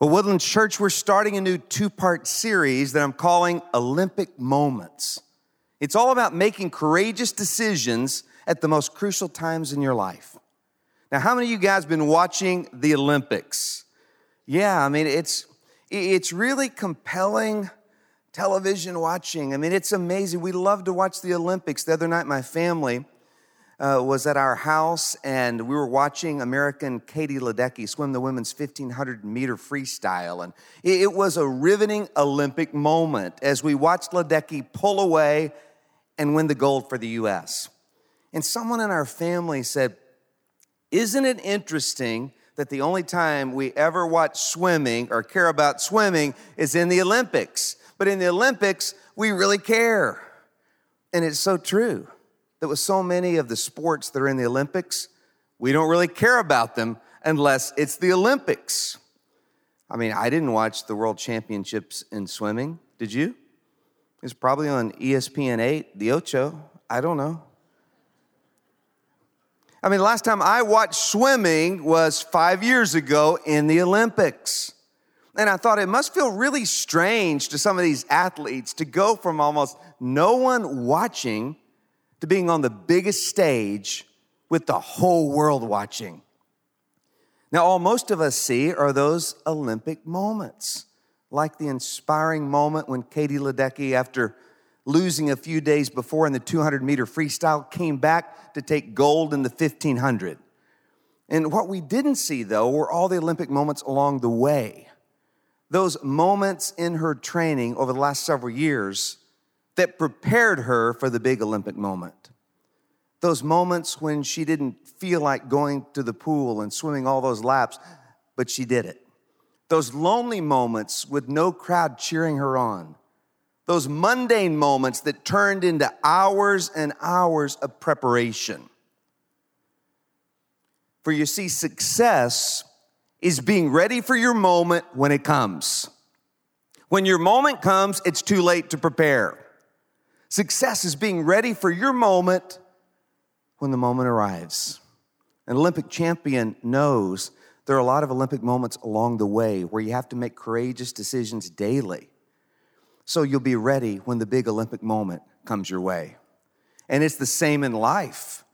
Well, Woodlands Church, we're starting a new two part series that I'm calling Olympic Moments. It's all about making courageous decisions at the most crucial times in your life. Now, how many of you guys been watching the Olympics? Yeah, I mean, it's, it's really compelling television watching. I mean, it's amazing. We love to watch the Olympics. The other night, my family, uh, was at our house and we were watching American Katie Ledecky swim the women's 1500 meter freestyle. And it, was a riveting Olympic moment as we watched Ledecky pull away and win the gold for the U.S. And someone in our family said, Isn't it interesting that the only time we ever watch swimming or care about swimming is in the Olympics? But in the Olympics, we really care. And it's so true that with so many of the sports that are in the Olympics, we don't really care about them unless it's the Olympics. I mean, I didn't watch the World Championships in swimming. Did you? It's probably on ESPN 8, the Ocho. I don't know. I mean, the last time I watched swimming was five years ago in the Olympics. And I thought it must feel really strange to some of these athletes to go from almost no one watching to being on the biggest stage with the whole world watching. Now, all most of us see are those Olympic moments, like the inspiring moment when Katie Ledecky, after losing a few days before in the 200 meter freestyle, came back to take gold in the 1500. And what we didn't see, though, were all the Olympic moments along the way. Those moments in her training over the last several years that prepared her for the big Olympic moment. Those moments when she didn't feel like going to the pool and swimming all those laps, but she did it. Those lonely moments with no crowd cheering her on. Those mundane moments that turned into hours and hours of preparation. For you see, success is being ready for your moment when it comes. When your moment comes, it's too late to prepare. Success is being ready for your moment when the moment arrives. An Olympic champion knows there are a lot of Olympic moments along the way where you have to make courageous decisions daily. So you'll be ready when the big Olympic moment comes your way. And it's the same in life.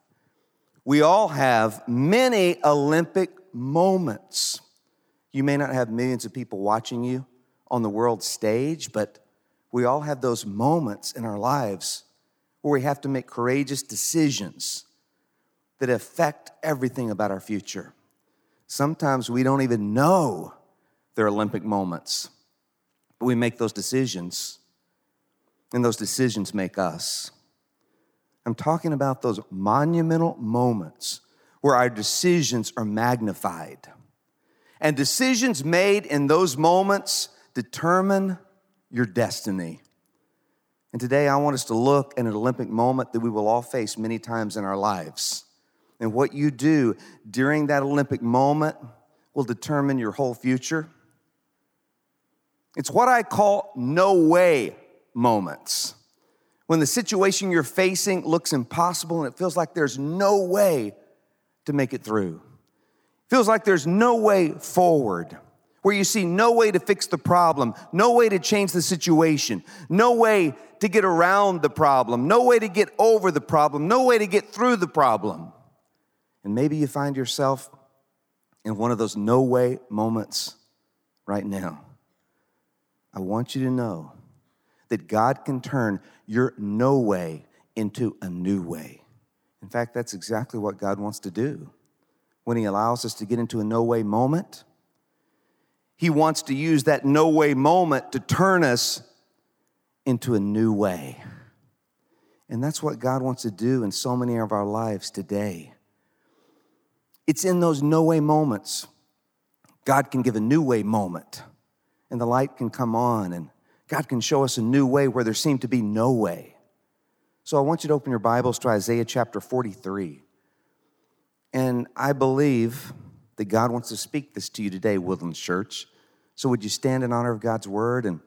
We all have many Olympic moments. You may not have millions of people watching you on the world stage, but we all have those moments in our lives where we have to make courageous decisions that affect everything about our future. Sometimes we don't even know they're Olympic moments, but we make those decisions, and those decisions make us. I'm talking about those monumental moments where our decisions are magnified. And decisions made in those moments determine your destiny. And today I want us to look at an Olympic moment that we will all face many times in our lives. And what you do during that Olympic moment will determine your whole future. It's what I call no way moments. When the situation you're facing looks impossible and it feels like there's no way to make it through. Feels like there's no way forward where you see no way to fix the problem, no way to change the situation, no way to get around the problem, no way to get over the problem, no way to get through the problem. And maybe you find yourself in one of those no way moments right now. I want you to know that God can turn your no way into a new way. In fact, that's exactly what God wants to do. When He allows us to get into a no way moment, he wants to use that no way moment to turn us into a new way. And that's what God wants to do in so many of our lives today. It's in those no way moments. God can give a new way moment, and the light can come on, and God can show us a new way where there seemed to be no way. So I want you to open your Bibles to Isaiah chapter 43. And I believe that God wants to speak this to you today, Woodlands Church. So would you stand in honor of God's word? And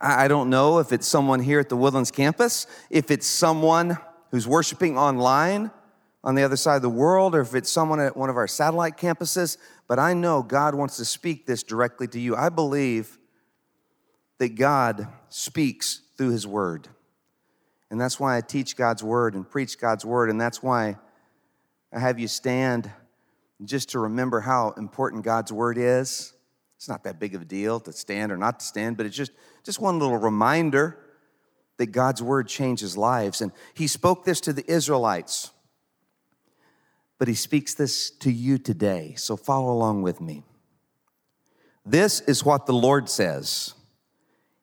I don't know if it's someone here at the Woodlands campus, if it's someone who's worshiping online, on the other side of the world or if it's someone at one of our satellite campuses, but I know God wants to speak this directly to you. I believe that God speaks through His Word. And that's why I teach God's Word and preach God's Word. And that's why I have you stand just to remember how important God's Word is. It's not that big of a deal to stand or not to stand, but it's just, just one little reminder that God's Word changes lives. And He spoke this to the Israelites but he speaks this to you today. So follow along with me. This is what the Lord says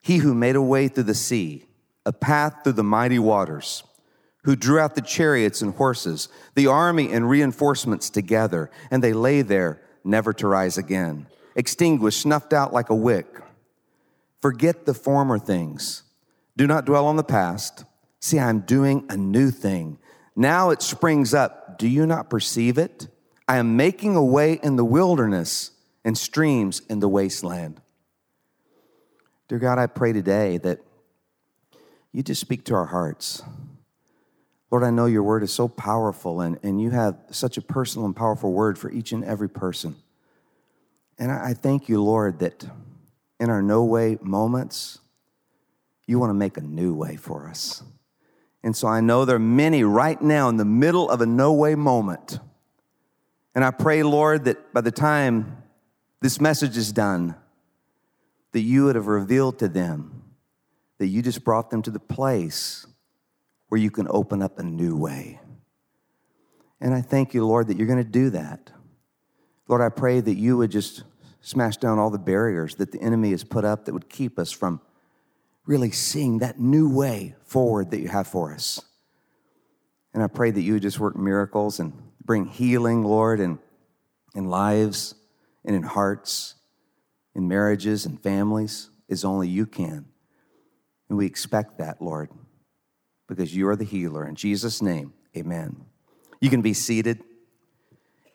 He who made a way through the sea, a path through the mighty waters, who drew out the chariots and horses, the army and reinforcements together, and they lay there, never to rise again, extinguished, snuffed out like a wick. Forget the former things. Do not dwell on the past. See, I'm doing a new thing. Now it springs up. Do you not perceive it? I am making a way in the wilderness and streams in the wasteland. Dear God, I pray today that you just speak to our hearts. Lord, I know your word is so powerful and, and you have such a personal and powerful word for each and every person. And I, I thank you, Lord, that in our no way moments, you want to make a new way for us. And so I know there are many right now in the middle of a no way moment. And I pray, Lord, that by the time this message is done, that you would have revealed to them that you just brought them to the place where you can open up a new way. And I thank you, Lord, that you're going to do that. Lord, I pray that you would just smash down all the barriers that the enemy has put up that would keep us from really seeing that new way forward that you have for us. And I pray that you would just work miracles and bring healing, Lord, in, in lives and in hearts, in marriages and families, as only you can. And we expect that, Lord, because you are the healer. In Jesus' name, amen. You can be seated.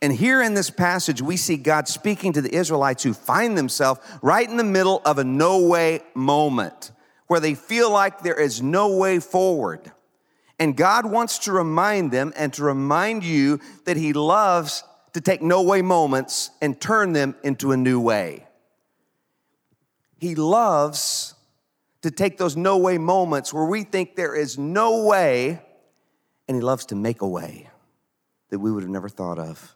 And here in this passage, we see God speaking to the Israelites who find themselves right in the middle of a no way moment where they feel like there is no way forward. And God wants to remind them and to remind you that He loves to take no way moments and turn them into a new way. He loves to take those no way moments where we think there is no way, and He loves to make a way that we would have never thought of.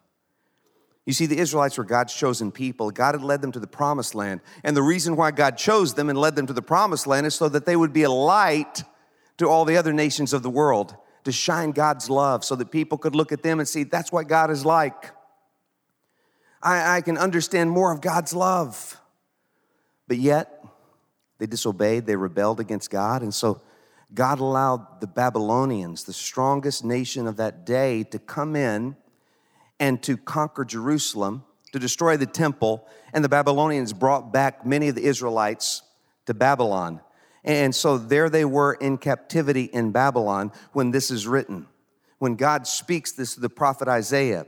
You see, the Israelites were God's chosen people. God had led them to the promised land. And the reason why God chose them and led them to the promised land is so that they would be a light to all the other nations of the world, to shine God's love so that people could look at them and see that's what God is like. I, I can understand more of God's love. But yet, they disobeyed, they rebelled against God. And so, God allowed the Babylonians, the strongest nation of that day, to come in and to conquer Jerusalem, to destroy the temple, and the Babylonians brought back many of the Israelites to Babylon. And so there they were in captivity in Babylon when this is written, when God speaks this to the prophet Isaiah.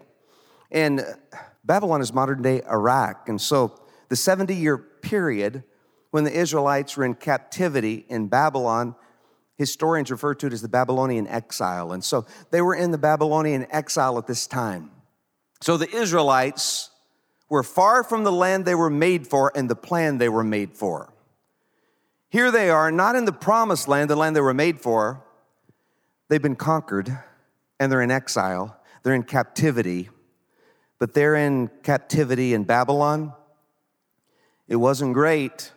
And Babylon is modern day Iraq. And so the 70 year period when the Israelites were in captivity in Babylon, historians refer to it as the Babylonian exile. And so they were in the Babylonian exile at this time. So the Israelites were far from the land they were made for and the plan they were made for. Here they are, not in the promised land, the land they were made for. They've been conquered and they're in exile, they're in captivity, but they're in captivity in Babylon. It wasn't great.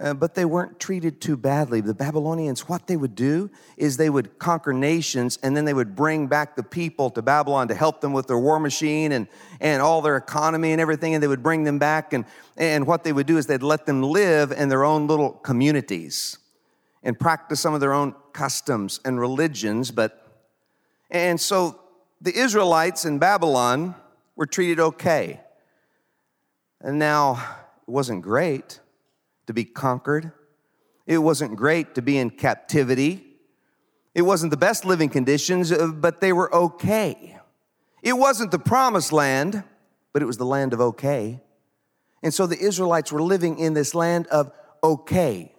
Uh, but they weren't treated too badly. The Babylonians, what they would do is they would conquer nations and then they would bring back the people to Babylon to help them with their war machine and, and all their economy and everything. And they would bring them back. And, and what they would do is they'd let them live in their own little communities and practice some of their own customs and religions. But, and so the Israelites in Babylon were treated okay. And now it wasn't great to be conquered. It wasn't great to be in captivity. It wasn't the best living conditions, uh, but they were okay. It wasn't the promised land, but it was the land of okay. And so the Israelites were living in this land of okay.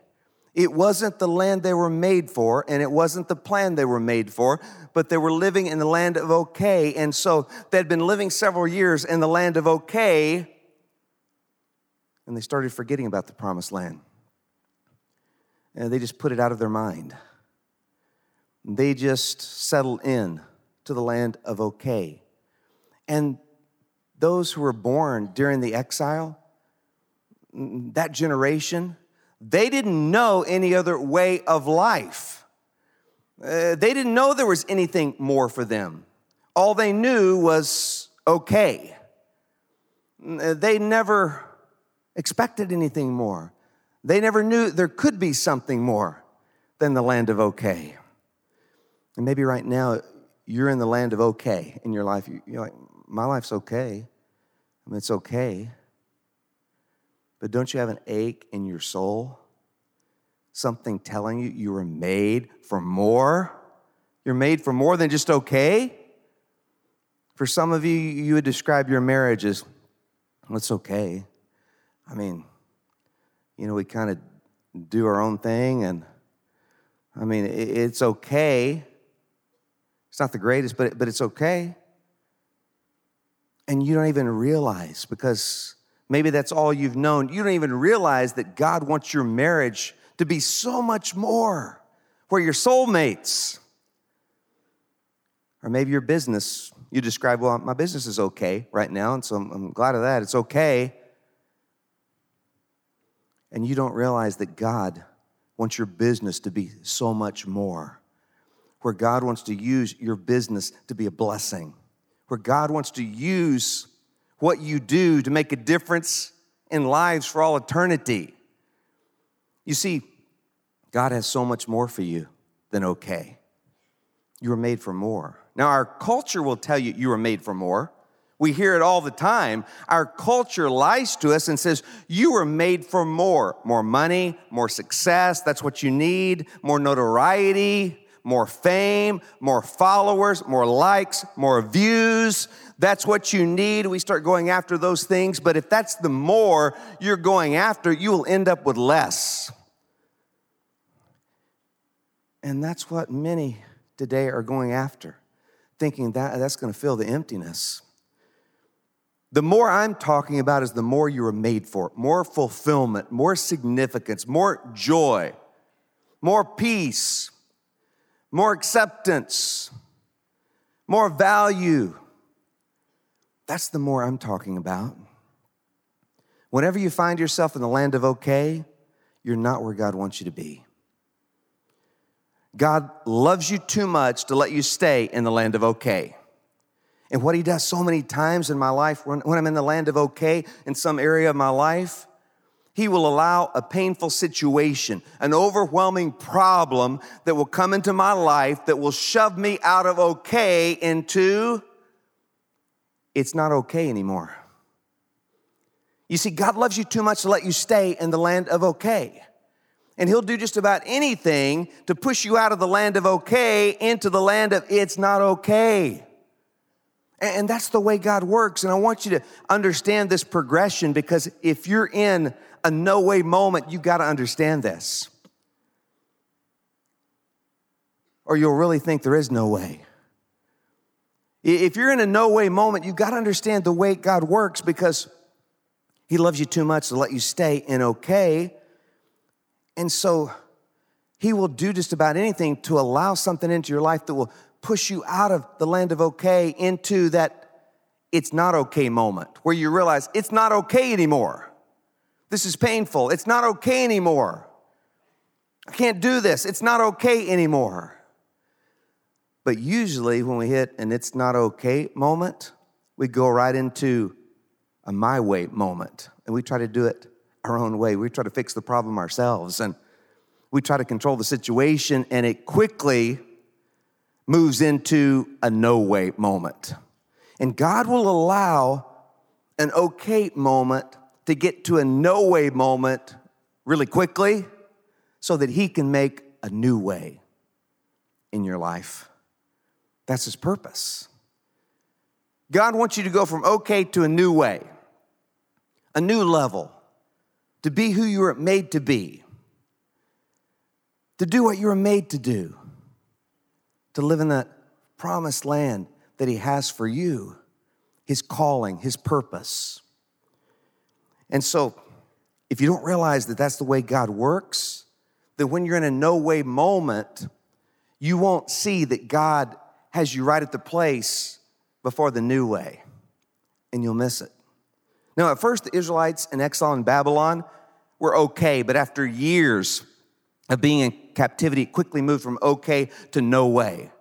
It wasn't the land they were made for, and it wasn't the plan they were made for, but they were living in the land of okay. And so they'd been living several years in the land of okay, and they started forgetting about the promised land. And they just put it out of their mind. They just settled in to the land of okay. And those who were born during the exile, that generation, they didn't know any other way of life. Uh, they didn't know there was anything more for them. All they knew was okay. They never expected anything more. They never knew there could be something more than the land of okay. And maybe right now you're in the land of okay in your life. You're like, my life's okay. I mean, it's okay. But don't you have an ache in your soul? Something telling you you were made for more? You're made for more than just okay? For some of you, you would describe your marriage as, well, it's okay. I mean, you know, we kind of do our own thing, and I mean, it's okay. It's not the greatest, but, but it's okay. And you don't even realize because maybe that's all you've known. You don't even realize that God wants your marriage to be so much more, where you're soulmates. Or maybe your business, you describe, well, my business is okay right now, and so I'm, I'm glad of that. It's okay. And you don't realize that God wants your business to be so much more, where God wants to use your business to be a blessing, where God wants to use what you do to make a difference in lives for all eternity. You see, God has so much more for you than okay. You were made for more. Now, our culture will tell you you were made for more. We hear it all the time. Our culture lies to us and says, You were made for more more money, more success. That's what you need, more notoriety, more fame, more followers, more likes, more views. That's what you need. We start going after those things. But if that's the more you're going after, you will end up with less. And that's what many today are going after, thinking that that's going to fill the emptiness. The more I'm talking about is the more you are made for more fulfillment, more significance, more joy, more peace, more acceptance, more value. That's the more I'm talking about. Whenever you find yourself in the land of okay, you're not where God wants you to be. God loves you too much to let you stay in the land of okay. And what he does so many times in my life, when, when I'm in the land of okay in some area of my life, he will allow a painful situation, an overwhelming problem that will come into my life that will shove me out of okay into it's not okay anymore. You see, God loves you too much to let you stay in the land of okay. And He'll do just about anything to push you out of the land of okay into the land of it's not okay. And that's the way God works. And I want you to understand this progression because if you're in a no way moment, you've got to understand this. Or you'll really think there is no way. If you're in a no way moment, you've got to understand the way God works because He loves you too much to let you stay in okay. And so He will do just about anything to allow something into your life that will push you out of the land of okay into that it's not okay moment where you realize it's not okay anymore. This is painful. It's not okay anymore. I can't do this. It's not okay anymore. But usually, when we hit an it's not okay moment, we go right into a my way moment and we try to do it our own way. We try to fix the problem ourselves and we try to control the situation, and it quickly moves into a no way moment. And God will allow an okay moment to get to a no way moment really quickly so that He can make a new way in your life. That's His purpose. God wants you to go from okay to a new way, a new level, to be who you were made to be. to do what you were made to do, to live in that promised land that He has for you, His calling, His purpose. And so, if you don't realize that that's the way God works, then when you're in a no way moment, you won't see that God has you right at the place before the new way, and you'll miss it. Now, at first, the Israelites in exile in Babylon were okay, but after years of being in captivity, quickly moved from okay to no way.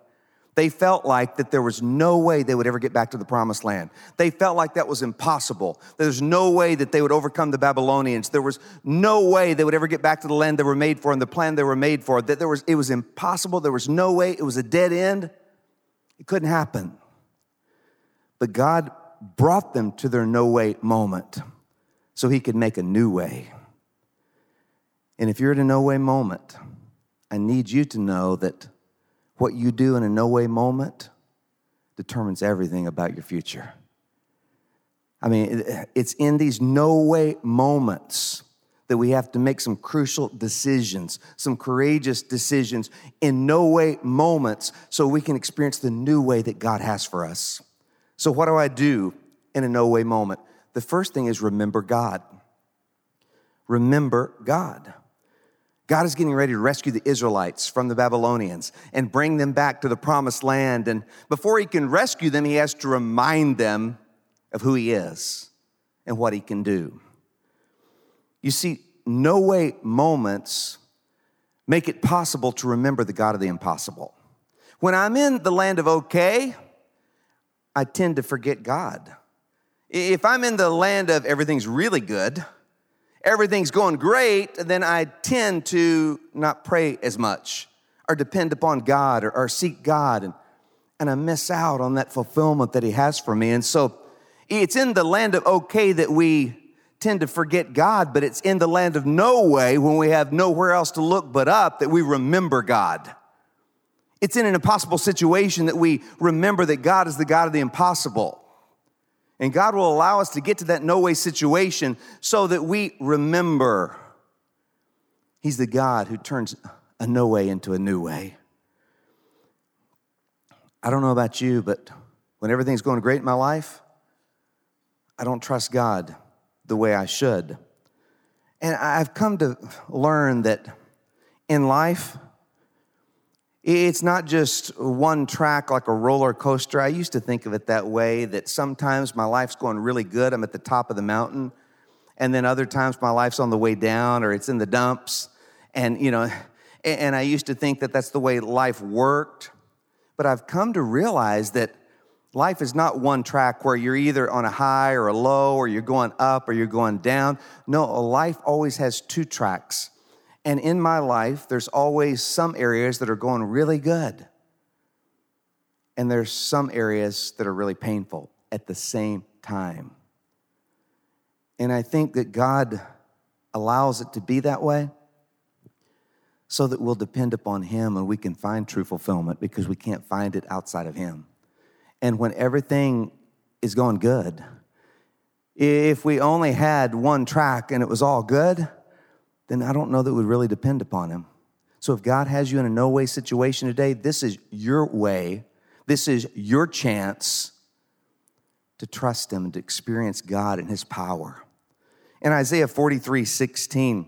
They felt like that there was no way they would ever get back to the promised land. They felt like that was impossible. There's no way that they would overcome the Babylonians. There was no way they would ever get back to the land they were made for and the plan they were made for. That there was it was impossible. There was no way. It was a dead end. It couldn't happen. But God brought them to their no way moment so he could make a new way. And if you're at a no way moment, I need you to know that what you do in a no way moment determines everything about your future. I mean, it's in these no way moments that we have to make some crucial decisions, some courageous decisions in no way moments so we can experience the new way that God has for us. So, what do I do in a no way moment? The first thing is remember God. Remember God. God is getting ready to rescue the Israelites from the Babylonians and bring them back to the promised land. And before he can rescue them, he has to remind them of who he is and what he can do. You see, no way moments make it possible to remember the God of the impossible. When I'm in the land of okay, I tend to forget God. If I'm in the land of everything's really good, everything's going great, then I tend to not pray as much or depend upon God or, or, seek God. And, and I miss out on that fulfillment that He has for me. And so it's in the land of okay that we tend to forget God, but it's in the land of no way when we have nowhere else to look but up that we remember God. It's in an impossible situation that we remember that God is the God of the impossible. And God will allow us to get to that no way situation so that we remember He's the God who turns a no way into a new way. I don't know about you, but when everything's going great in my life, I don't trust God the way I should. And I've come to learn that in life, it's not just one track like a roller coaster. I used to think of it that way that sometimes my life's going really good, I'm at the top of the mountain, and then other times my life's on the way down or it's in the dumps. And, you know, and I used to think that that's the way life worked. But I've come to realize that life is not one track where you're either on a high or a low, or you're going up or you're going down. No, life always has two tracks. And in my life, there's always some areas that are going really good. And there's some areas that are really painful at the same time. And I think that God allows it to be that way so that we'll depend upon Him and we can find true fulfillment because we can't find it outside of Him. And when everything is going good, if we only had one track and it was all good, then I don't know that we really depend upon Him. So if God has you in a no way situation today, this is your way, this is your chance to trust Him and to experience God and His power. In Isaiah 43 16,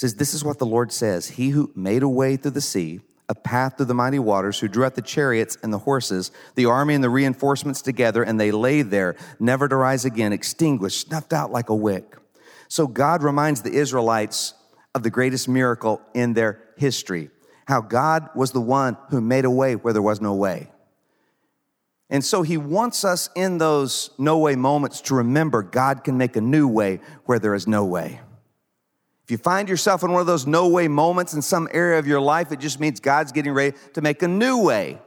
says, This is what the Lord says He who made a way through the sea, a path through the mighty waters, who drew out the chariots and the horses, the army and the reinforcements together, and they lay there, never to rise again, extinguished, snuffed out like a wick. So God reminds the Israelites of the greatest miracle in their history how God was the one who made a way where there was no way. And so he wants us in those no way moments to remember God can make a new way where there is no way. If you find yourself in one of those no way moments in some area of your life, it just means God's getting ready to make a new way.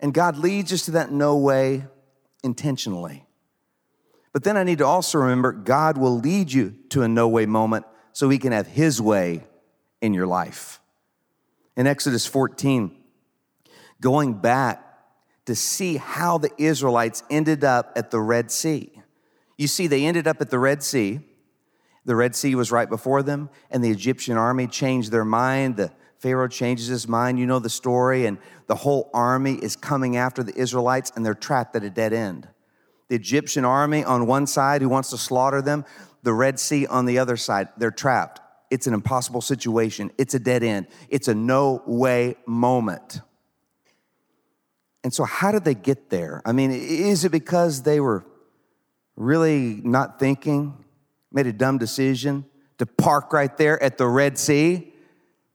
And God leads us to that no way intentionally. But then I need to also remember God will lead you to a no way moment so he can have his way in your life. In Exodus 14, going back to see how the Israelites ended up at the Red Sea. You see, they ended up at the Red Sea. The Red Sea was right before them, and the Egyptian army changed their mind. The Pharaoh changes his mind. You know the story, and the whole army is coming after the Israelites, and they're trapped at a dead end. The Egyptian army on one side who wants to slaughter them, the Red Sea on the other side, they're trapped. It's an impossible situation. It's a dead end. It's a no way moment. And so, how did they get there? I mean, is it because they were really not thinking? made a dumb decision to park right there at the Red Sea?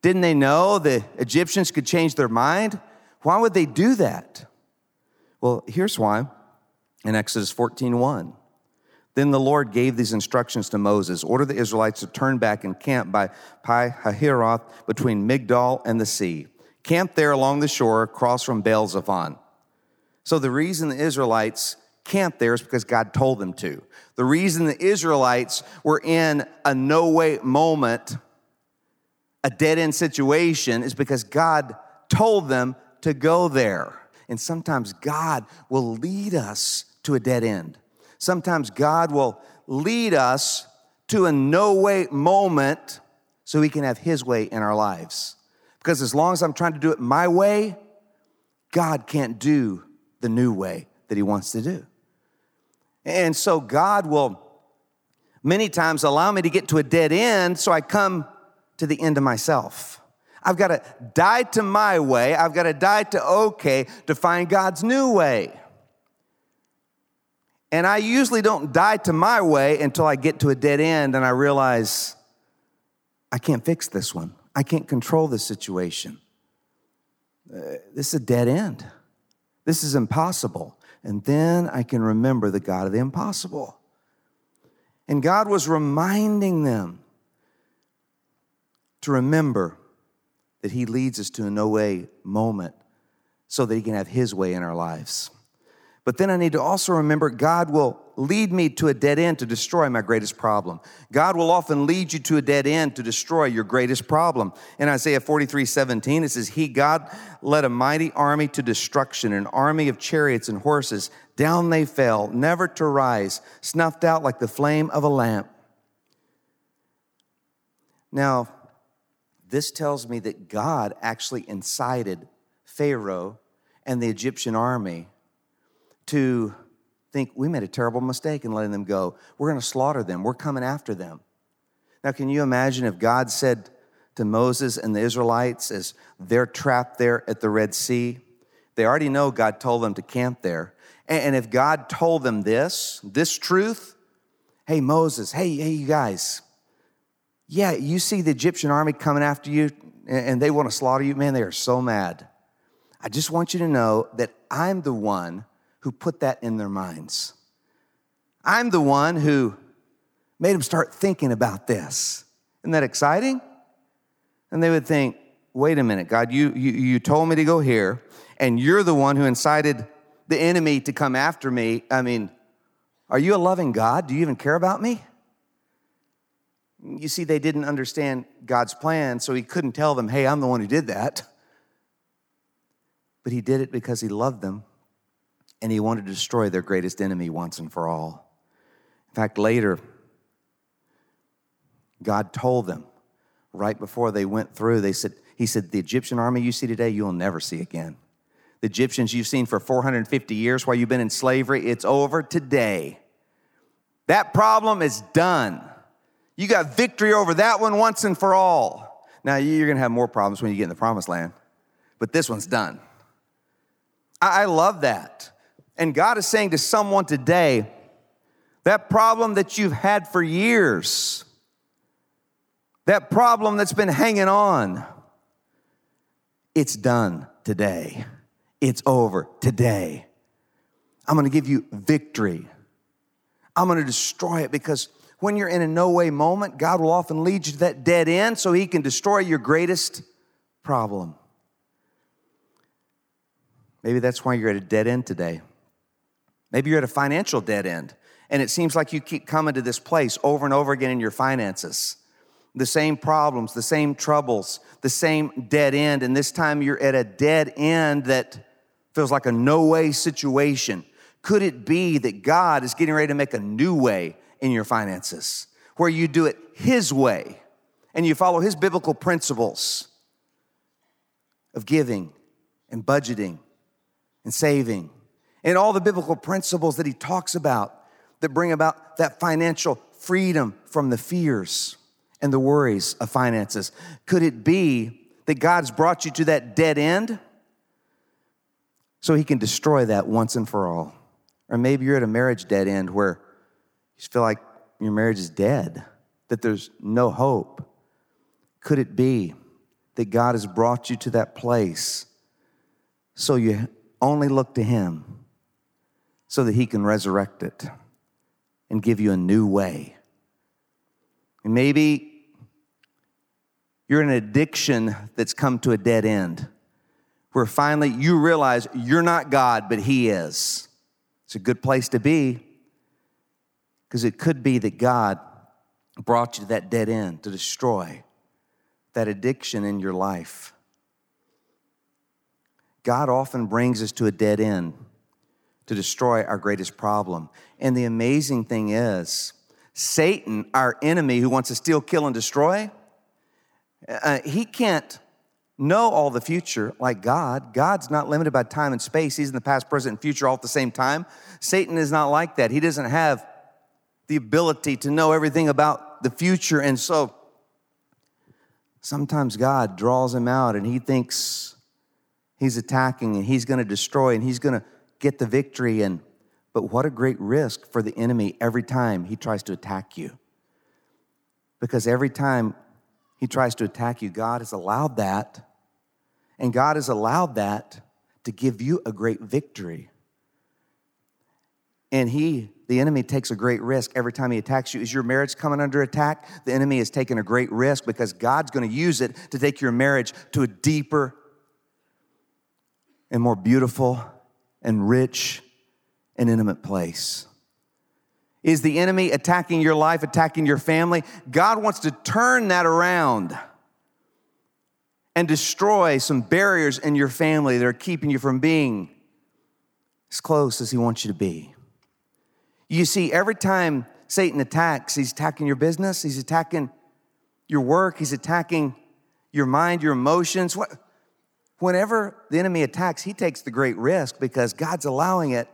Didn't they know the Egyptians could change their mind? Why would they do that? Well, here's why. In Exodus 14 1. Then the Lord gave these instructions to Moses Order the Israelites to turn back and camp by Pi Hahiroth between Migdol and the sea. Camp there along the shore across from Baal Zephon. So the reason the Israelites camped there is because God told them to. The reason the Israelites were in a no way moment, a dead end situation, is because God told them to go there. And sometimes God will lead us to a dead end. Sometimes God will lead us to a no way moment so He can have His way in our lives. Because as long as I'm trying to do it my way, God can't do the new way that He wants to do. And so God will many times allow me to get to a dead end so I come to the end of myself. I've got to die to my way. I've got to die to okay to find God's new way. And I usually don't die to my way until I get to a dead end and I realize I can't fix this one. I can't control this situation. Uh, this is a dead end. This is impossible. And then I can remember the God of the impossible. And God was reminding them to remember that He leads us to a no way moment so that He can have His way in our lives. But then I need to also remember God will lead me to a dead end to destroy my greatest problem. God will often lead you to a dead end to destroy your greatest problem. In Isaiah 43 17, it says, He, God, led a mighty army to destruction, an army of chariots and horses. Down they fell, never to rise, snuffed out like the flame of a lamp. Now, this tells me that God actually incited Pharaoh and the Egyptian army to think we made a terrible mistake in letting them go. We're going to slaughter them. We're coming after them. Now, can you imagine if God said to Moses and the Israelites as they're trapped there at the Red Sea? They already know God told them to camp there. And if God told them this, this truth, hey, Moses, hey, hey, you guys, yeah, you see the Egyptian army coming after you and they want to slaughter you, man, they are so mad. I just want you to know that I'm the one who put that in their minds. I'm the one who made them start thinking about this. Isn't that exciting? And they would think, wait a minute, God, you, you, you told me to go here, and you're the one who incited the enemy to come after me. I mean, are you a loving God? Do you even care about me? You see, they didn't understand God's plan, so he couldn't tell them, hey, I'm the one who did that. But he did it because he loved them and he wanted to destroy their greatest enemy once and for all. In fact, later, God told them right before they went through, they said, He said, The Egyptian army you see today, you'll never see again. The Egyptians you've seen for 450 years while you've been in slavery, it's over today. That problem is done. You got victory over that one once and for all. Now, you're gonna have more problems when you get in the promised land, but this one's done. I love that. And God is saying to someone today, that problem that you've had for years, that problem that's been hanging on, it's done today. It's over today. I'm gonna give you victory. I'm gonna destroy it because when you're in a no way moment, God will often lead you to that dead end so He can destroy your greatest problem. Maybe that's why you're at a dead end today. Maybe you're at a financial dead end, and it seems like you keep coming to this place over and over again in your finances. The same problems, the same troubles, the same dead end, and this time you're at a dead end that feels like a no way situation. Could it be that God is getting ready to make a new way in your finances? where you do it His way and you follow His biblical principles of giving and budgeting and saving and all the biblical principles that He talks about that bring about that financial freedom from the fears and the worries of finances? Could it be that God's brought you to that dead end so He can destroy that once and for all? Or maybe you're at a marriage dead end where you feel like your marriage is dead, that there's no hope. Could it be that God has brought you to that place so you only look to Him so that He can resurrect it and give you a new way? And maybe you're in an addiction that's come to a dead end where finally you realize you're not God, but He is. It's a good place to be because it could be that God brought you to that dead end to destroy that addiction in your life. God often brings us to a dead end to destroy our greatest problem. And the amazing thing is, Satan, our enemy who wants to steal, kill, and destroy, uh, he can't know all the future like God. God's not limited by time and space. He's in the past, present, and future all at the same time. Satan is not like that. He doesn't have the ability to know everything about the future. And so sometimes God draws him out and he thinks he's attacking and he's going to destroy and he's going to get the victory. And but what a great risk for the enemy every time he tries to attack you. Because every time he tries to attack you, God has allowed that and God has allowed that to give you a great victory. And he, the enemy, takes a great risk every time he attacks you. Is your marriage coming under attack? The enemy is taking a great risk because God's going to use it to take your marriage to a deeper and more beautiful and rich and intimate place. Is the enemy attacking your life, attacking your family? God wants to turn that around and destroy some barriers in your family that are keeping you from being as close as He wants you to be. You see, every time Satan attacks, he's attacking your business, he's attacking your work, he's attacking your mind, your emotions. Whenever the enemy attacks, he takes the great risk because God's allowing it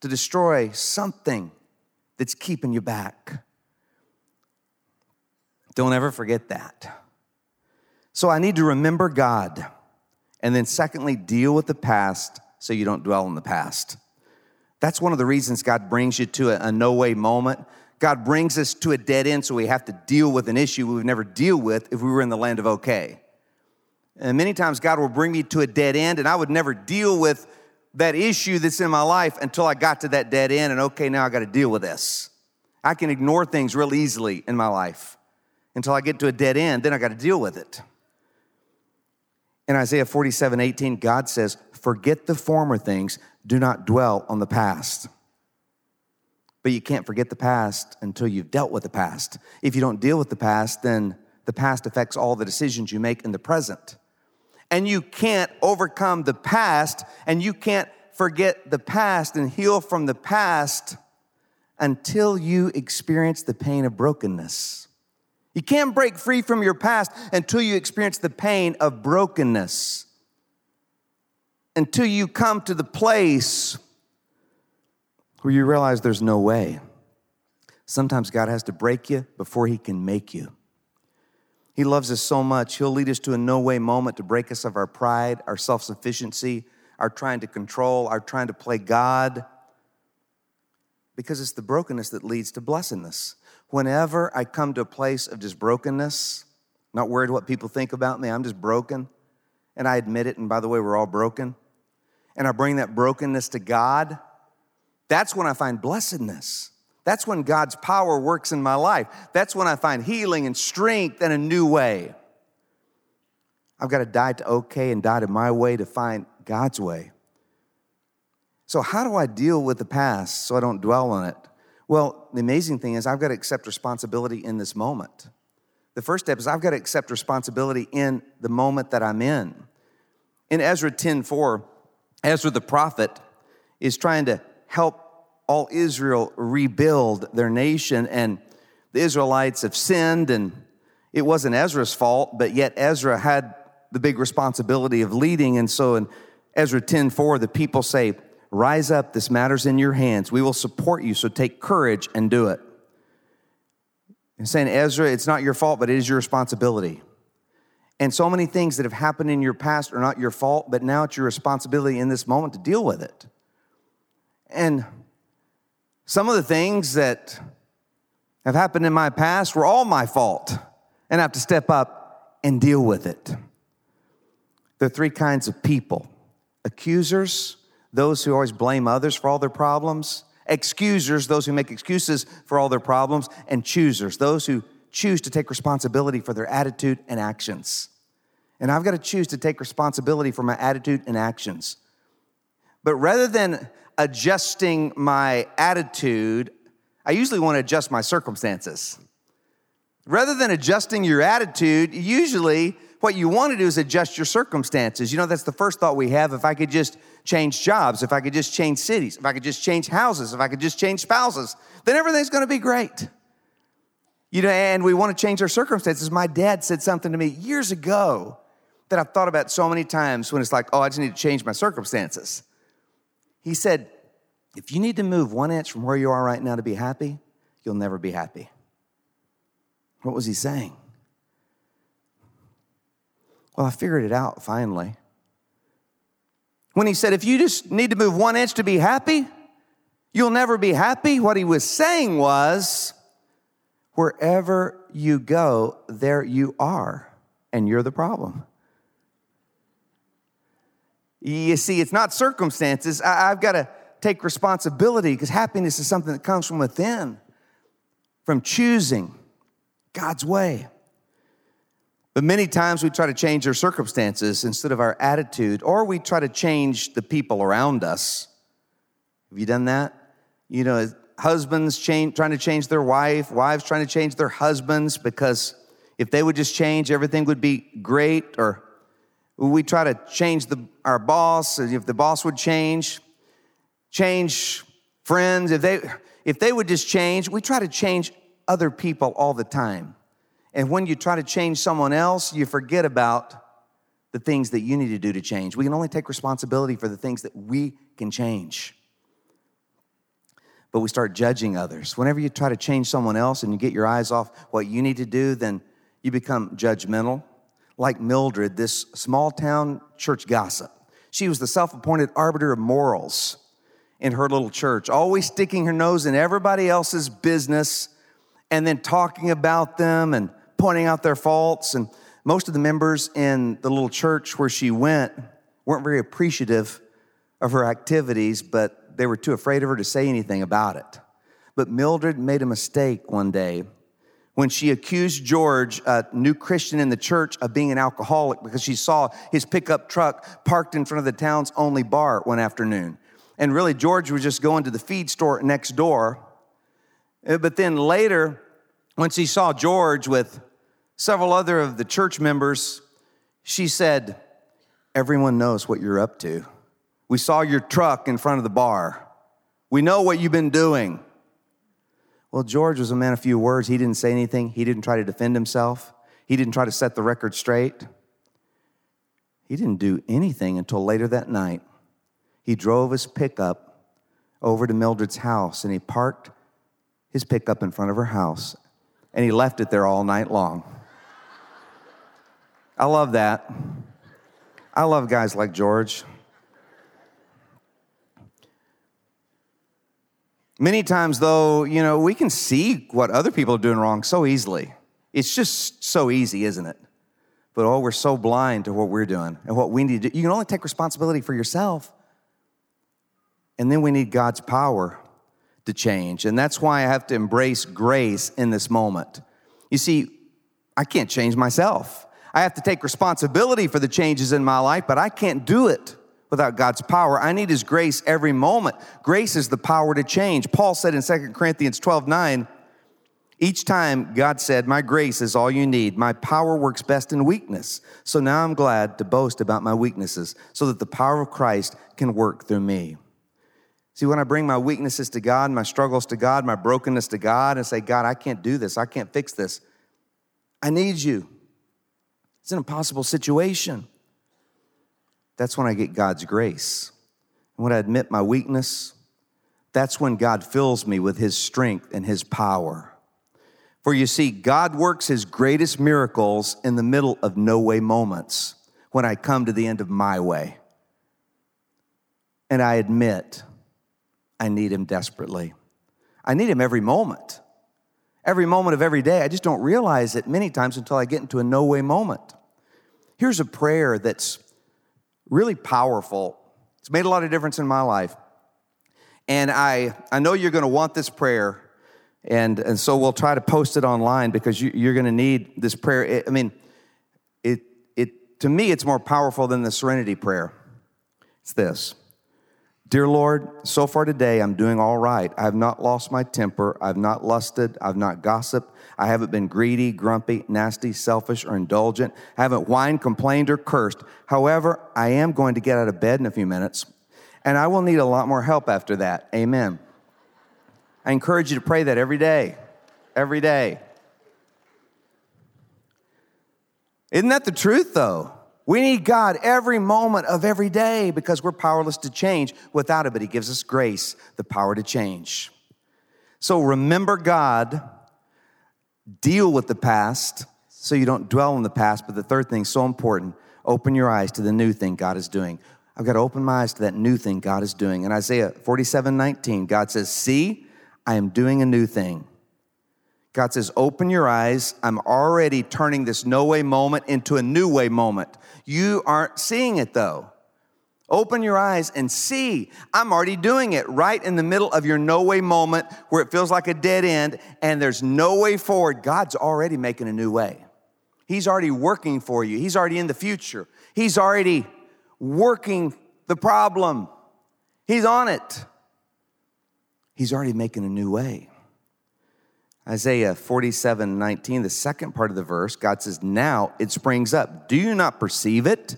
to destroy something that's keeping you back. Don't ever forget that. So I need to remember God. And then, secondly, deal with the past so you don't dwell in the past. That's one of the reasons God brings you to a, a no way moment. God brings us to a dead end so we have to deal with an issue we would never deal with if we were in the land of okay. And many times God will bring me to a dead end and I would never deal with that issue that's in my life until I got to that dead end and okay, now I got to deal with this. I can ignore things real easily in my life until I get to a dead end, then I got to deal with it. In Isaiah 47 18, God says, Forget the former things, do not dwell on the past. But you can't forget the past until you've dealt with the past. If you don't deal with the past, then the past affects all the decisions you make in the present. And you can't overcome the past and you can't forget the past and heal from the past until you experience the pain of brokenness. You can't break free from your past until you experience the pain of brokenness. Until you come to the place where you realize there's no way. Sometimes God has to break you before He can make you. He loves us so much, He'll lead us to a no way moment to break us of our pride, our self sufficiency, our trying to control, our trying to play God, because it's the brokenness that leads to blessedness whenever I come to a place of just brokenness, not worried what people think about me, I'm just broken. And I admit it, and by the way, we're all broken. And I bring that brokenness to God, that's when I find blessedness. That's when God's power works in my life. That's when I find healing and strength in a new way. I've got to die to okay and die to my way to find God's way. So, how do I deal with the past so I don't dwell on it? Well, the amazing thing is, I've got to accept responsibility in this moment. The first step is I've got to accept responsibility in the moment that I'm in. In Ezra 10 4, Ezra the prophet is trying to help all Israel rebuild their nation. And the Israelites have sinned, and it wasn't Ezra's fault, but yet Ezra had the big responsibility of leading. And so in Ezra 10 4, the people say, Rise up, this matter's in your hands. We will support you, so take courage and do it. And saying, Ezra, it's not your fault, but it is your responsibility. And so many things that have happened in your past are not your fault, but now it's your responsibility in this moment to deal with it. And some of the things that have happened in my past were all my fault, and I have to step up and deal with it. There are three kinds of people accusers, those who always blame others for all their problems, excusers, those who make excuses for all their problems, and choosers, those who choose to take responsibility for their attitude and actions. And I've got to choose to take responsibility for my attitude and actions. But rather than adjusting my attitude, I usually want to adjust my circumstances. Rather than adjusting your attitude, usually what you want to do is adjust your circumstances. You know, that's the first thought we have. If I could just change jobs, if I could just change cities, if I could just change houses, if I could just change spouses, then everything's going to be great. You know, and we want to change our circumstances. My dad said something to me years ago that I've thought about so many times when it's like, oh, I just need to change my circumstances. He said, if you need to move one inch from where you are right now to be happy, you'll never be happy. What was he saying? Well, I figured it out finally. When he said, if you just need to move one inch to be happy, you'll never be happy, what he was saying was, wherever you go, there you are, and you're the problem. You see, it's not circumstances. I've got to take responsibility because happiness is something that comes from within, from choosing God's way. But many times we try to change our circumstances instead of our attitude, or we try to change the people around us. Have you done that? You know, husbands change, trying to change their wife, wives trying to change their husbands because if they would just change, everything would be great. Or we try to change the, our boss, if the boss would change, change friends, if they, if they would just change, we try to change other people all the time. And when you try to change someone else, you forget about the things that you need to do to change. We can only take responsibility for the things that we can change. But we start judging others. Whenever you try to change someone else and you get your eyes off what you need to do, then you become judgmental. Like Mildred, this small town church gossip. She was the self appointed arbiter of morals in her little church, always sticking her nose in everybody else's business and then talking about them and pointing out their faults. And most of the members in the little church where she went weren't very appreciative of her activities, but they were too afraid of her to say anything about it. But Mildred made a mistake one day when she accused George, a new Christian in the church, of being an alcoholic because she saw his pickup truck parked in front of the town's only bar one afternoon. And really, George was just going to the feed store next door. Uh, but then later, when she saw George with several other of the church members, she said, Everyone knows what you're up to. We saw your truck in front of the bar. We know what you've been doing. Well, George was a man of few words. He didn't say anything, he didn't try to defend himself, he didn't try to set the record straight. He didn't do anything until later that night. He drove his pickup over to Mildred's house and he parked his pickup in front of her house and he left it there all night long. I love that. I love guys like George. Many times, though, you know, we can see what other people are doing wrong so easily. It's just so easy, isn't it? But oh, we're so blind to what we're doing and what we need to do. You can only take responsibility for yourself. And then we need God's power to change. And that's why I have to embrace grace in this moment. You see, I can't change myself. I have to take responsibility for the changes in my life, but I can't do it without God's power. I need His grace every moment. Grace is the power to change. Paul said in 2 Corinthians 12 9, each time God said, My grace is all you need. My power works best in weakness. So now I'm glad to boast about my weaknesses so that the power of Christ can work through me. See, when I bring my weaknesses to God, my struggles to God, my brokenness to God, and say, God, I can't do this, I can't fix this, I need you. It's an impossible situation. That's when I get God's grace. And when I admit my weakness, that's when God fills me with His strength and His power. For you see, God works His greatest miracles in the middle of no way moments when I come to the end of my way. And I admit I need Him desperately. I need Him every moment, every moment of every day. I just don't realize it many times until I get into a no way moment. Here's a prayer that's really powerful. It's made a lot of difference in my life. And I, I know you're going to want this prayer. And, and so we'll try to post it online because you, you're going to need this prayer. I mean, it, it, to me, it's more powerful than the serenity prayer. It's this Dear Lord, so far today I'm doing all right. I have not lost my temper. I've not lusted. I've not gossiped. I haven't been greedy, grumpy, nasty, selfish, or indulgent. I haven't whined, complained, or cursed. However, I am going to get out of bed in a few minutes, and I will need a lot more help after that. Amen. I encourage you to pray that every day. Every day. Isn't that the truth, though? We need God every moment of every day because we're powerless to change without it, but He gives us grace, the power to change. So remember God, deal with the past so you don't dwell on the past. But the third thing, so important, open your eyes to the new thing God is doing. I've got to open my eyes to that new thing God is doing. In Isaiah 47 19, God says, See, I am doing a new thing. God says, Open your eyes. I'm already turning this no way moment into a new way moment. You aren't seeing it though. Open your eyes and see. I'm already doing it right in the middle of your no way moment where it feels like a dead end and there's no way forward. God's already making a new way. He's already working for you, He's already in the future. He's already working the problem. He's on it. He's already making a new way. Isaiah 47 19, the second part of the verse, God says, Now it springs up. Do you not perceive it?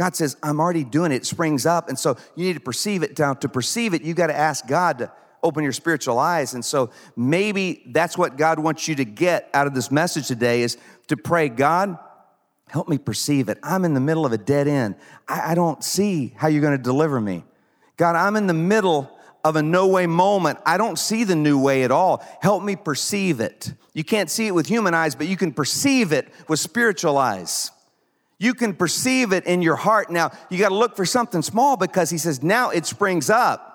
God says, I'm already doing it. It springs up. And so you need to perceive it. Now, to perceive it, you got to ask God to open your spiritual eyes. And so maybe that's what God wants you to get out of this message today is to pray, God, help me perceive it. I'm in the middle of a dead end. I, I don't see how you're going to deliver me. God, I'm in the middle of a no way moment. I don't see the new way at all. Help me perceive it. You can't see it with human eyes, but you can perceive it with spiritual eyes. You can perceive it in your heart. Now, you got to look for something small because he says, now it springs up.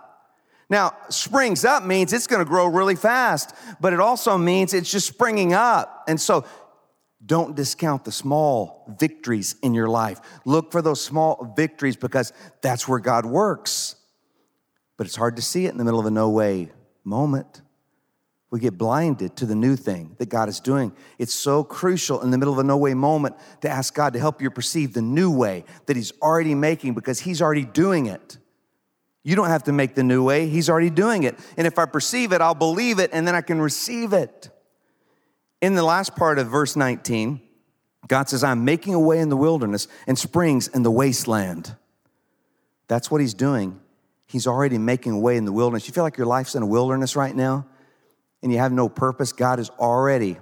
Now, springs up means it's going to grow really fast, but it also means it's just springing up. And so, don't discount the small victories in your life. Look for those small victories because that's where God works but it's hard to see it in the middle of a no way moment. We get blinded to the new thing that God is doing. It's so crucial in the middle of a no way moment to ask God to help you perceive the new way that He's already making because He's already doing it. You don't have to make the new way, He's already doing it. And if I perceive it, I'll believe it and then I can receive it. In the last part of verse 19, God says, I'm making a way in the wilderness and springs in the wasteland. That's what He's doing He's already making a way in the wilderness. You feel like your life's in a wilderness right now and you have no purpose? God is already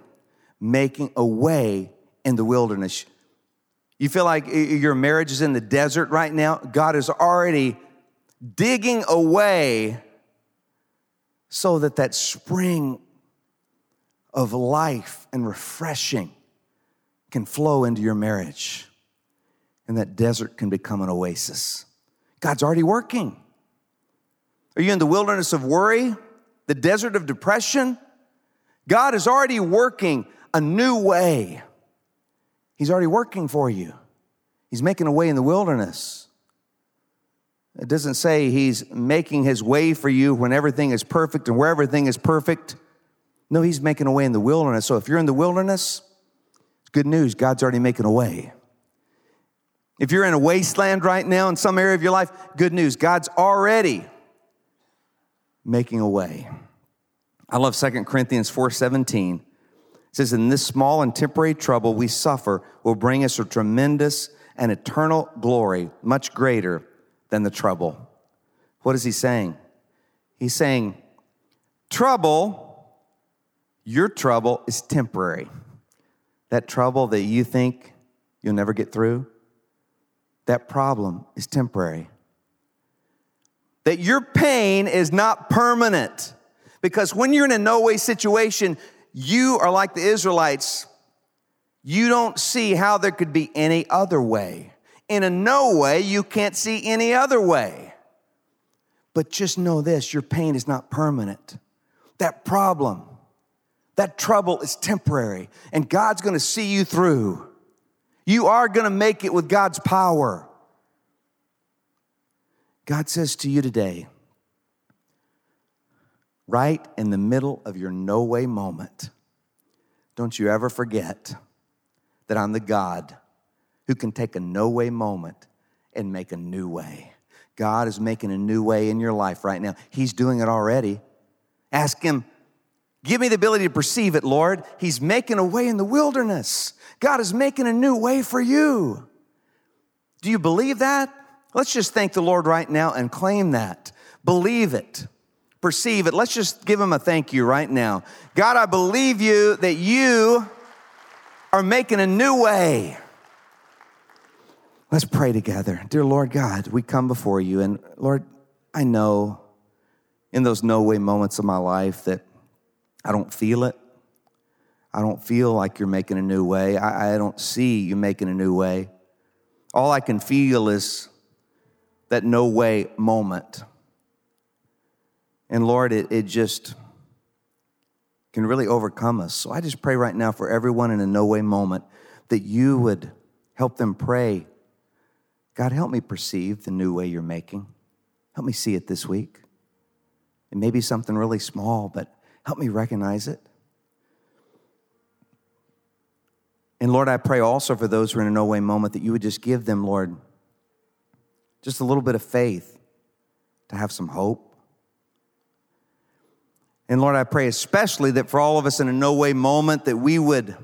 making a way in the wilderness. You feel like your marriage is in the desert right now? God is already digging a way so that that spring of life and refreshing can flow into your marriage and that desert can become an oasis. God's already working. Are you in the wilderness of worry, the desert of depression? God is already working a new way. He's already working for you. He's making a way in the wilderness. It doesn't say he's making his way for you when everything is perfect and where everything is perfect. No, he's making a way in the wilderness. So if you're in the wilderness, it's good news, God's already making a way. If you're in a wasteland right now in some area of your life, good news, God's already making a way. I love 2 Corinthians 4:17. It says, In this small and temporary trouble we suffer will bring us a tremendous and eternal glory, much greater than the trouble. What is he saying? He's saying, trouble, your trouble is temporary. That trouble that you think you'll never get through, that problem is temporary. That your pain is not permanent. Because when you're in a no way situation, you are like the Israelites. You don't see how there could be any other way. In a no way, you can't see any other way. But just know this your pain is not permanent. That problem, that trouble is temporary, and God's gonna see you through. You are gonna make it with God's power. God says to you today, right in the middle of your no way moment, don't you ever forget that I'm the God who can take a no way moment and make a new way. God is making a new way in your life right now. He's doing it already. Ask Him, give me the ability to perceive it, Lord. He's making a way in the wilderness. God is making a new way for you. Do you believe that? Let's just thank the Lord right now and claim that. Believe it. Perceive it. Let's just give him a thank you right now. God, I believe you that you are making a new way. Let's pray together. Dear Lord God, we come before you, and Lord, I know in those no way moments of my life that I don't feel it. I don't feel like you're making a new way. I, I don't see you making a new way. All I can feel is that no way moment. And Lord, it, it just can really overcome us. So I just pray right now for everyone in a no way moment that you would help them pray. God, help me perceive the new way you're making. Help me see it this week. It may be something really small, but help me recognize it. And Lord, I pray also for those who are in a no way moment that you would just give them, Lord, just a little bit of faith to have some hope. And Lord, I pray especially that for all of us in a no way moment that we would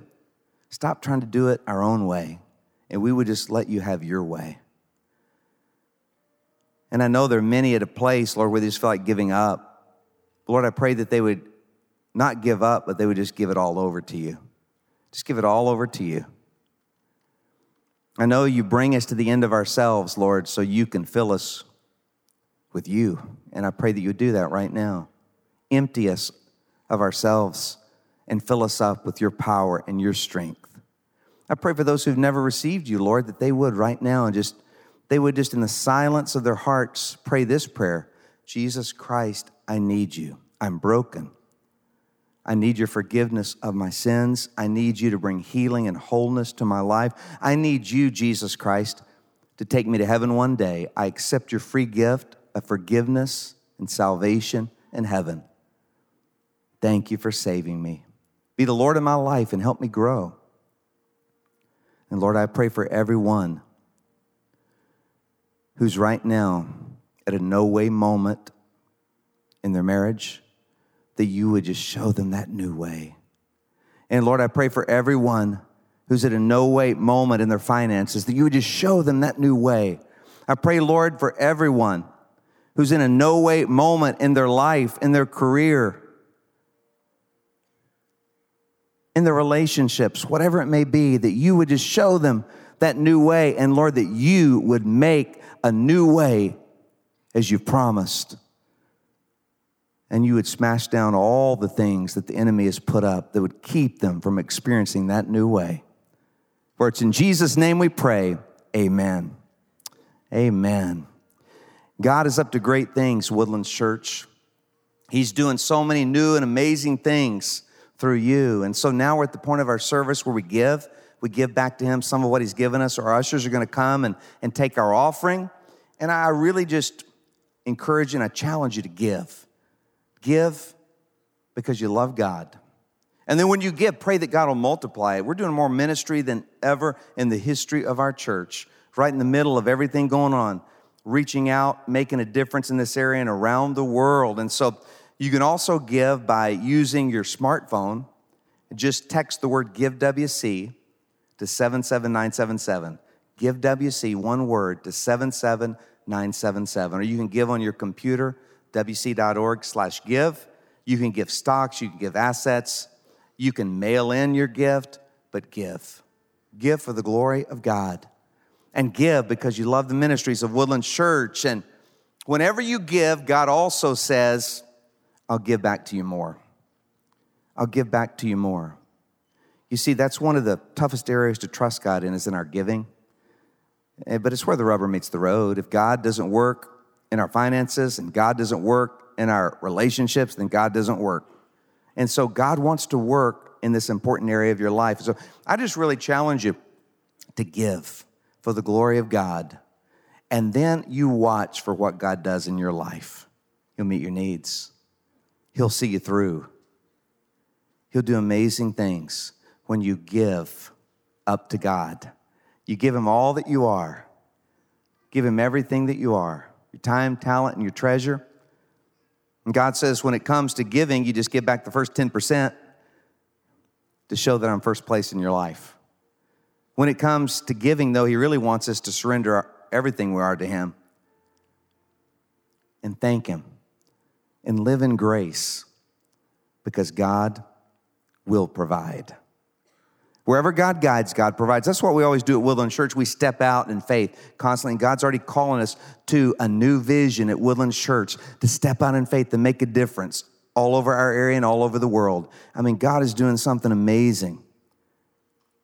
stop trying to do it our own way and we would just let you have your way. And I know there are many at a place, Lord, where they just feel like giving up. Lord, I pray that they would not give up, but they would just give it all over to you. Just give it all over to you. I know you bring us to the end of ourselves, Lord, so you can fill us with you. And I pray that you do that right now. Empty us of ourselves and fill us up with your power and your strength. I pray for those who've never received you, Lord, that they would right now and just, they would just in the silence of their hearts pray this prayer Jesus Christ, I need you. I'm broken. I need your forgiveness of my sins. I need you to bring healing and wholeness to my life. I need you, Jesus Christ, to take me to heaven one day. I accept your free gift of forgiveness and salvation in heaven. Thank you for saving me. Be the Lord of my life and help me grow. And Lord, I pray for everyone who's right now at a no way moment in their marriage that you would just show them that new way. And Lord, I pray for everyone who's at a no wait moment in their finances that you would just show them that new way. I pray, Lord, for everyone who's in a no wait moment in their life, in their career, in their relationships, whatever it may be, that you would just show them that new way. And Lord, that you would make a new way as you've promised and you would smash down all the things that the enemy has put up that would keep them from experiencing that new way. For it's in Jesus' name we pray. Amen. Amen. God is up to great things, Woodlands Church. He's doing so many new and amazing things through you. And so now we're at the point of our service where we give. We give back to Him some of what He's given us. Our ushers are going to come and, and take our offering. And I really just encourage and I challenge you to give. Give because you love God. And then when you give, pray that God will multiply it. We're doing more ministry than ever in the history of our church, right in the middle of everything going on, reaching out, making a difference in this area and around the world. And so you can also give by using your smartphone. Just text the word Give WC to 77977. Give WC, one word, to 77977. Or you can give on your computer, wc.org slash give. You can give stocks, you can give assets, you can mail in your gift, but give. Give for the glory of God. And give because you love the ministries of Woodland Church. And whenever you give, God also says, I'll give back to you more. I'll give back to you more. You see, that's one of the toughest areas to trust God in is in our giving. Eh, but it's where the rubber meets the road. If God doesn't work in our finances and God doesn't work in our relationships, then God doesn't work. And so God wants to work in this important area of your life. So I just really challenge you to give for the glory of God. And then you watch for what God does in your life. He'll meet your needs, He'll see you through. He'll do amazing things when you give up to God. You give Him all that you are, give Him everything that you are your time, talent, and your treasure. And God says, when it comes to giving, you just give back the first 10% to show that I'm first place in your life. When it comes to giving, though, He really wants us to surrender everything we are to Him and thank Him and live in grace because God will provide. Wherever God guides, God provides. That's what we always do at Woodland Church. We step out in faith constantly. And God's already calling us to a new vision at Woodland Church to step out in faith to make a difference all over our area and all over the world. I mean, God is doing something amazing.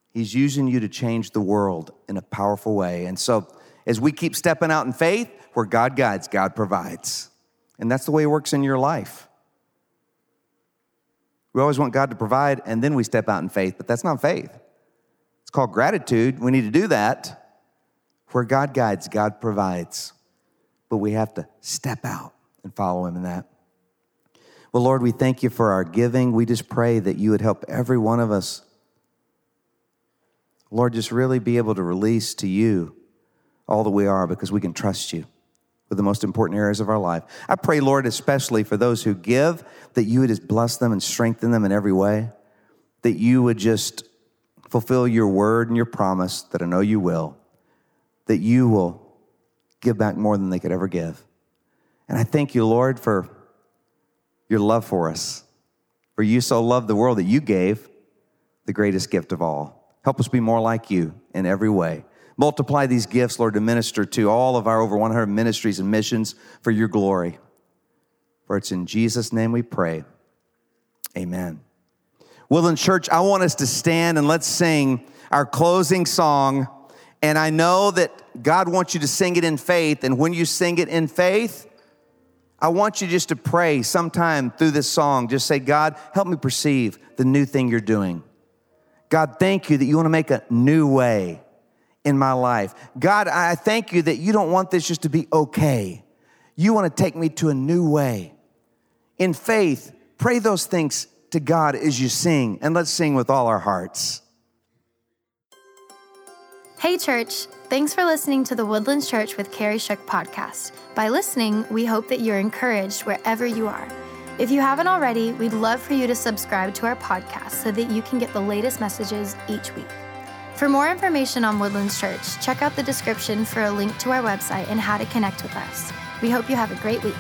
He's using you to change the world in a powerful way. And so, as we keep stepping out in faith, where God guides, God provides. And that's the way it works in your life. We always want God to provide, and then we step out in faith, but that's not faith. It's called gratitude. We need to do that. Where God guides, God provides. But we have to step out and follow Him in that. Well, Lord, we thank you for our giving. We just pray that you would help every one of us. Lord, just really be able to release to you all that we are because we can trust you with the most important areas of our life. I pray, Lord, especially for those who give, that you would just bless them and strengthen them in every way, that you would just fulfill your word and your promise that I know you will, that you will give back more than they could ever give. And I thank you, Lord, for your love for us. For you so loved the world that you gave the greatest gift of all. Help us be more like you in every way. Multiply these gifts, Lord, to minister to all of our over 100 ministries and missions for your glory. For it's in Jesus' name we pray. Amen. Woodland Church, I want us to stand and let's sing our closing song. And I know that God wants you to sing it in faith. And when you sing it in faith, I want you just to pray sometime through this song. Just say, God, help me perceive the new thing you're doing. God, thank you that you want to make a new way in my life. God, I thank you that you don't want this just to be okay. You want to take me to a new way. In faith, pray those things to God as you sing, and let's sing with all our hearts. Hey, church. Thanks for listening to the Woodlands Church with Kerry Shook podcast. By listening, we hope that you're encouraged wherever you are. If you haven't already, we'd love for you to subscribe to our podcast so that you can get the latest messages each week. For more information on Woodlands Church, check out the description for a link to our website and how to connect with us. We hope you have a great week.